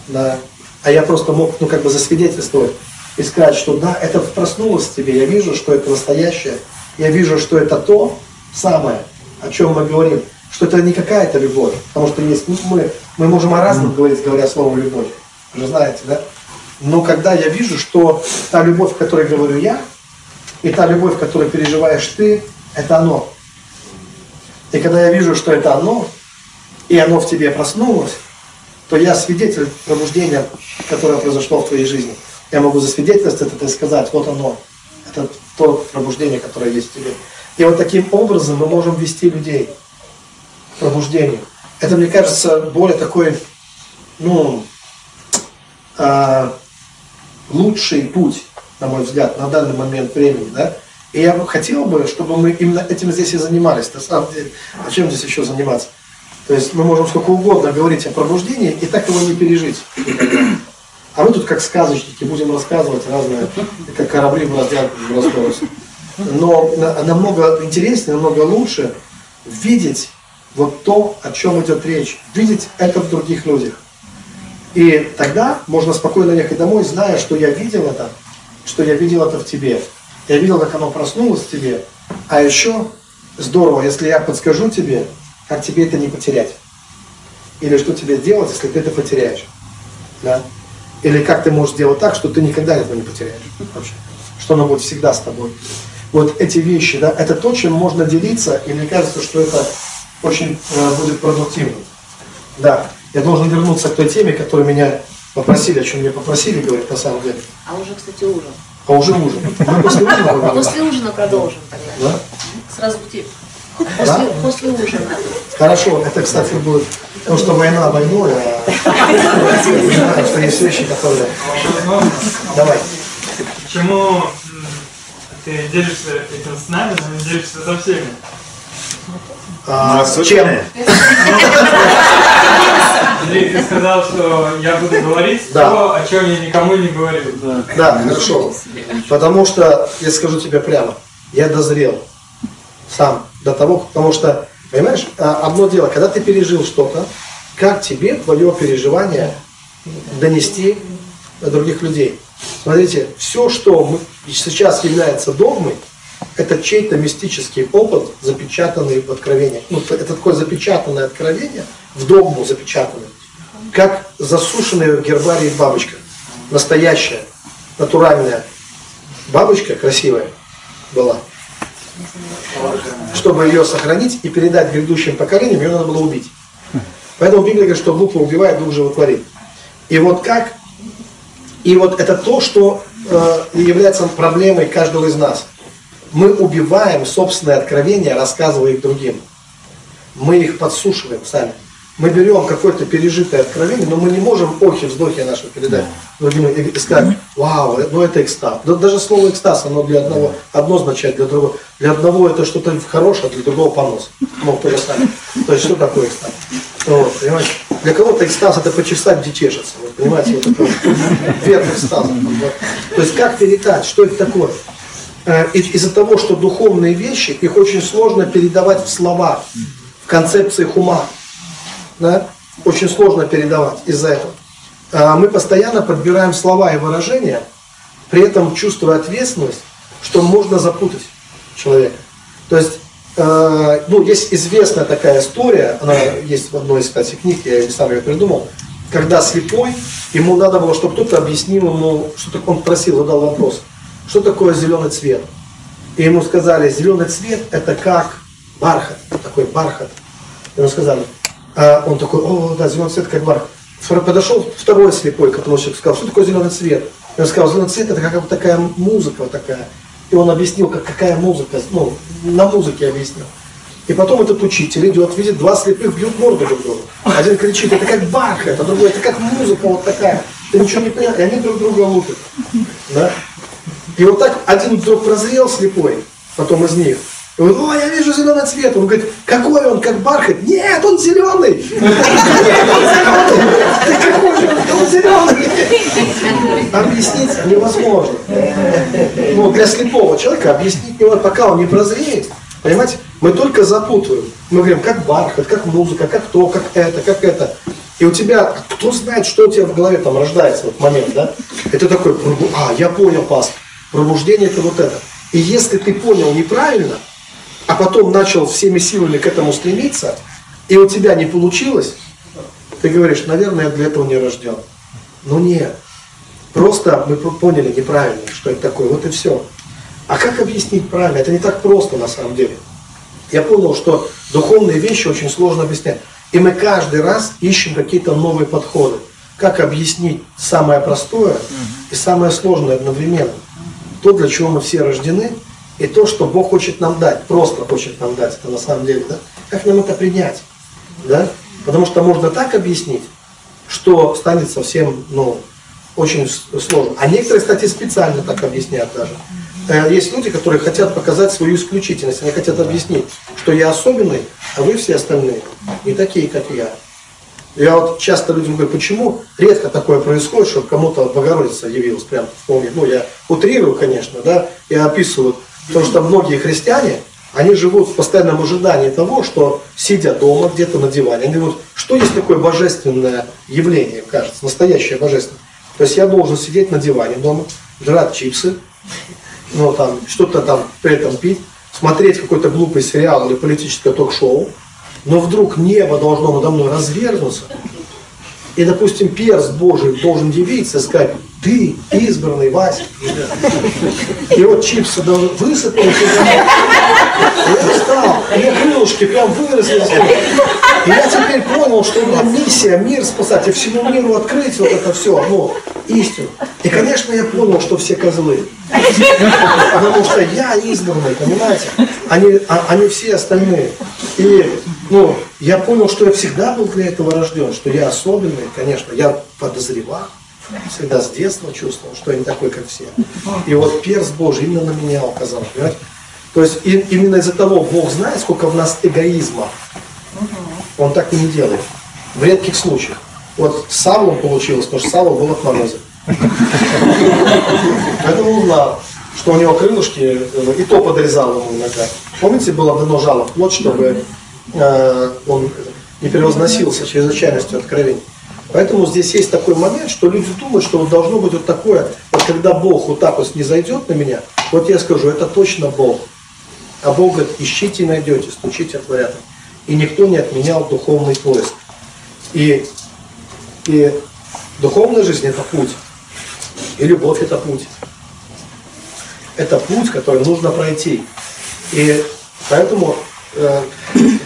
Да. А я просто мог, ну, как бы засвидетельствовать и сказать, что да, это проснулось в тебе, я вижу, что это настоящее, я вижу, что это то самое, о чем мы говорим, что это не какая-то любовь, потому что есть, ну, мы, мы можем о разном говорить, говоря словом любовь, вы же знаете, да? Но когда я вижу, что та любовь, о которой говорю я, и та любовь, которую переживаешь ты, это оно. И когда я вижу, что это оно, и оно в тебе проснулось, то я свидетель пробуждения, которое произошло в твоей жизни. Я могу засвидетельствовать это и сказать, вот оно, это то пробуждение, которое есть в тебе. И вот таким образом мы можем вести людей к пробуждению. Это, мне кажется, более такой, ну, э, лучший путь, на мой взгляд, на данный момент времени, да. И я бы хотел бы, чтобы мы именно этим здесь и занимались. На самом деле, а чем здесь еще заниматься? То есть мы можем сколько угодно говорить о пробуждении и так его не пережить. А мы тут как сказочники будем рассказывать разные, как корабли в раздел Но намного интереснее, намного лучше видеть вот то, о чем идет речь, видеть это в других людях. И тогда можно спокойно ехать домой, зная, что я видел это, что я видел это в тебе. Я видел, как оно проснулось в тебе. А еще здорово, если я подскажу тебе, как тебе это не потерять. Или что тебе делать, если ты это потеряешь. Да? Или как ты можешь сделать так, что ты никогда этого не потеряешь. Вообще. Что оно будет всегда с тобой. Вот эти вещи, да, это то, чем можно делиться, и мне кажется, что это очень э, будет продуктивно. Да, я должен вернуться к той теме, которую меня попросили, о чем меня попросили говорить на самом деле. А уже, кстати, ужин. А уже ужин. Мы после ужина После ужина продолжим тогда. Да? Сразу будет. После, да? после ужина. Хорошо, это, кстати, будет, потому что война войной, а что есть вещи, которые... Давай. Почему ты делишься этим с нами, но не делишься со всеми? А, чем? Ты сказал, что я буду говорить да. то, о чем я никому не говорил. Да. да, хорошо. Потому что, я скажу тебе прямо, я дозрел сам до того, потому что, понимаешь, а, одно дело, когда ты пережил что-то, как тебе твое переживание донести до других людей. Смотрите, все, что сейчас является догмой, это чей-то мистический опыт, запечатанный в откровение. Ну, это такое запечатанное откровение, в догму запечатанное, как засушенная в гербарии бабочка. Настоящая, натуральная бабочка, красивая была. Чтобы ее сохранить и передать грядущим поколениям, ее надо было убить. Поэтому Библия говорит, что глупо убивает, дух животворит. И вот как, и вот это то, что э, является проблемой каждого из нас мы убиваем собственные откровения, рассказывая их другим. Мы их подсушиваем сами. Мы берем какое-то пережитое откровение, но мы не можем охи, вздохи нашего передать другим и сказать, вау, ну это экстаз. даже слово экстаз, оно для одного одно означает, для другого. Для одного это что-то хорошее, для другого понос. Ну, то то есть что такое экстаз? Вот, понимаете? Для кого-то экстаз это почесать, где чешется. Вот, понимаете, вот такой верх экстаза. Вот. То есть как передать, что это такое? Э, из-за того, что духовные вещи, их очень сложно передавать в слова, в концепциях ума. Да? Очень сложно передавать из-за этого. А мы постоянно подбираем слова и выражения, при этом чувствуя ответственность, что можно запутать человека. То есть, э, ну, есть известная такая история, она есть в одной из, кстати, книг, я не сам ее придумал, когда слепой, ему надо было, чтобы кто-то объяснил ему, что он просил, задал вопрос – что такое зеленый цвет. И ему сказали, зеленый цвет это как бархат, такой бархат. Ему сказали, а он такой, о, да, зеленый цвет как бархат. подошел второй слепой к сказал, что такое зеленый цвет? Он сказал, зеленый цвет это как вот такая музыка вот такая. И он объяснил, как, какая музыка, ну, на музыке объяснил. И потом этот учитель идет, видит, два слепых бьют морду друг другу. Один кричит, это как бархат, а другой, это как музыка вот такая. Ты ничего не понимаешь, и они друг друга лупят. Да? И вот так один вдруг прозрел слепой, потом из них, и он, о, я вижу зеленый цвет. Он говорит, какой он, как бархат? Нет, он зеленый. Нет, он зеленый. Какой же он зеленый? Объяснить невозможно. Ну, для слепого человека объяснить невозможно, пока он не прозреет. Понимаете? Мы только запутываем. Мы говорим, как бархат, как музыка, как то, как это, как это. И у тебя, кто знает, что у тебя в голове там рождается в этот момент, да? Это такой, а, я понял, пастор. Пробуждение это вот это. И если ты понял неправильно, а потом начал всеми силами к этому стремиться, и у тебя не получилось, ты говоришь, наверное, я для этого не рожден. Ну нет. Просто мы поняли неправильно, что это такое. Вот и все. А как объяснить правильно? Это не так просто на самом деле. Я понял, что духовные вещи очень сложно объяснять. И мы каждый раз ищем какие-то новые подходы. Как объяснить самое простое и самое сложное одновременно. То, для чего мы все рождены, и то, что Бог хочет нам дать, просто хочет нам дать, это на самом деле, да? Как нам это принять? Да? Потому что можно так объяснить, что станет совсем, ну, очень сложно. А некоторые, кстати, специально так объясняют даже. Э, есть люди, которые хотят показать свою исключительность, они хотят объяснить, что я особенный, а вы все остальные не такие, как я. Я вот часто людям говорю, почему редко такое происходит, что кому-то Богородица явилась прям вполне. Ну, я утрирую, конечно, да, я описываю Потому что многие христиане, они живут в постоянном ожидании того, что, сидя дома где-то на диване, они говорят, что есть такое божественное явление, кажется, настоящее божественное. То есть я должен сидеть на диване дома, жрать чипсы, ну, там, что-то там при этом пить, смотреть какой-то глупый сериал или политическое ток-шоу, но вдруг небо должно надо мной развернуться, и, допустим, перст Божий должен явиться и сказать, ты избранный, Вася. И вот чипсы высыпали я встал, меня крылышки прям выросли. И я теперь понял, что у меня миссия мир спасать, и всему миру открыть вот это все, ну, истину. И, конечно, я понял, что все козлы. Потому что я избранный, понимаете? Они, а, они все остальные. И, ну, я понял, что я всегда был для этого рожден, что я особенный, конечно, я подозревал всегда с детства чувствовал, что я не такой, как все. И вот перст Божий именно на меня указал, понимаете? То есть и, именно из-за того, Бог знает, сколько в нас эгоизма. Он так и не делает. В редких случаях. Вот с получилось, потому что Савл был от мороза. Поэтому он знал, что у него крылышки, э, и то подрезал ему иногда. Помните, было дано жало в плоть, чтобы э, он не превозносился чрезвычайностью откровений. Поэтому здесь есть такой момент, что люди думают, что вот должно быть вот такое, вот когда Бог вот так вот не зайдет на меня, вот я скажу, это точно Бог. А Бог говорит, ищите и найдете, стучите, отворят. И никто не отменял духовный поиск. И, и духовная жизнь это путь. И любовь это путь. Это путь, который нужно пройти. И поэтому э,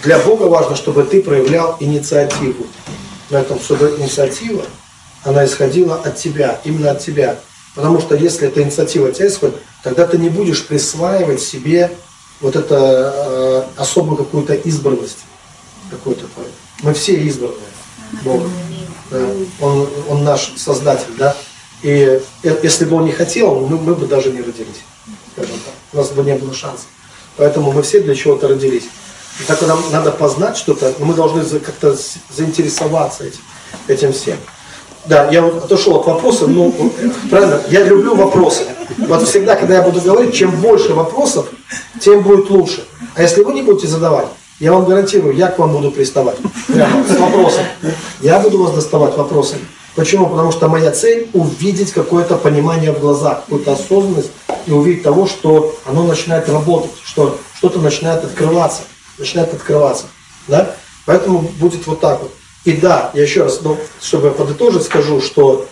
для Бога важно, чтобы ты проявлял инициативу на этом, чтобы инициатива, она исходила от тебя, именно от тебя. Потому что если эта инициатива от тебя исходит, тогда ты не будешь присваивать себе вот это э, особую какую-то избранность. Какую-то. Мы все избранные Богом. Да. Он, он наш Создатель, да. И если бы он не хотел, мы, мы бы даже не родились. Скажем так. У нас бы не было шансов. Поэтому мы все для чего-то родились. И так нам надо познать что-то, но мы должны как-то заинтересоваться этим, этим всем. Да, я вот отошел от вопроса, ну, правильно, я люблю вопросы. Вот всегда, когда я буду говорить, чем больше вопросов, тем будет лучше. А если вы не будете задавать, я вам гарантирую, я к вам буду приставать. Прямо с вопросом. Я буду вас доставать вопросами. Почему? Потому что моя цель увидеть какое-то понимание в глазах, какую-то осознанность и увидеть того, что оно начинает работать, что что-то начинает открываться начинает открываться. Да? Поэтому будет вот так вот. И да, я еще раз, ну, чтобы подытожить, скажу, что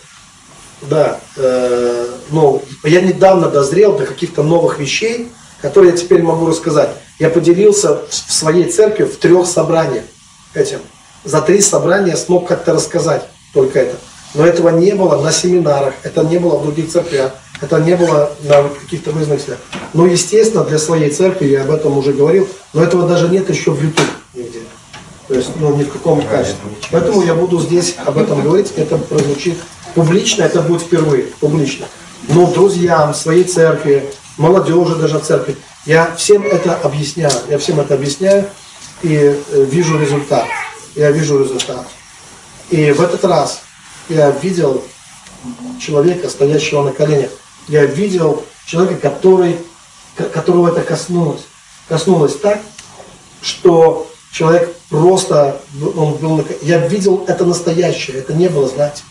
да, э, ну, я недавно дозрел до каких-то новых вещей, которые я теперь могу рассказать. Я поделился в своей церкви в трех собраниях этим. За три собрания смог как-то рассказать. только это. Но этого не было на семинарах, это не было в других церквях, это не было на каких-то вызнаках. Но, естественно, для своей церкви, я об этом уже говорил, но этого даже нет еще в YouTube нигде. То есть, ну, ни в каком качестве. Поэтому я буду здесь об этом говорить, это прозвучит публично, это будет впервые, публично. Но друзьям, своей церкви, молодежи даже церкви, я всем это объясняю, я всем это объясняю и э, вижу результат. Я вижу результат. И в этот раз я видел человека, стоящего на коленях. Я видел человека, который, ко- которого это коснулось. Коснулось так, что человек просто, он был, я видел это настоящее, это не было, знаете,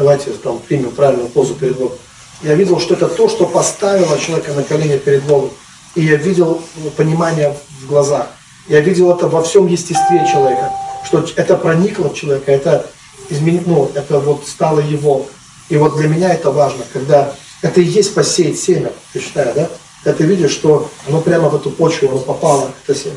давайте там примем правильную позу перед Богом. Я видел, что это то, что поставило человека на колени перед Богом. И я видел понимание в глазах. Я видел это во всем естестве человека, что это проникло в человека, это изменит, ну, это вот стало его. И вот для меня это важно, когда это и есть посеять семя, я считаю, да? Когда ты видишь, что оно прямо в эту почву, оно попало, это семя.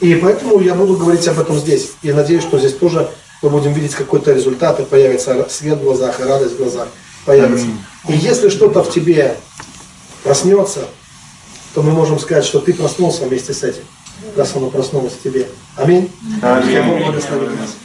И поэтому я буду говорить об этом здесь. И надеюсь, что здесь тоже мы будем видеть какой-то результат, и появится свет в глазах, и радость в глазах появится. И если что-то в тебе проснется, то мы можем сказать, что ты проснулся вместе с этим, раз оно проснулось в тебе. Аминь. Аминь. Нас.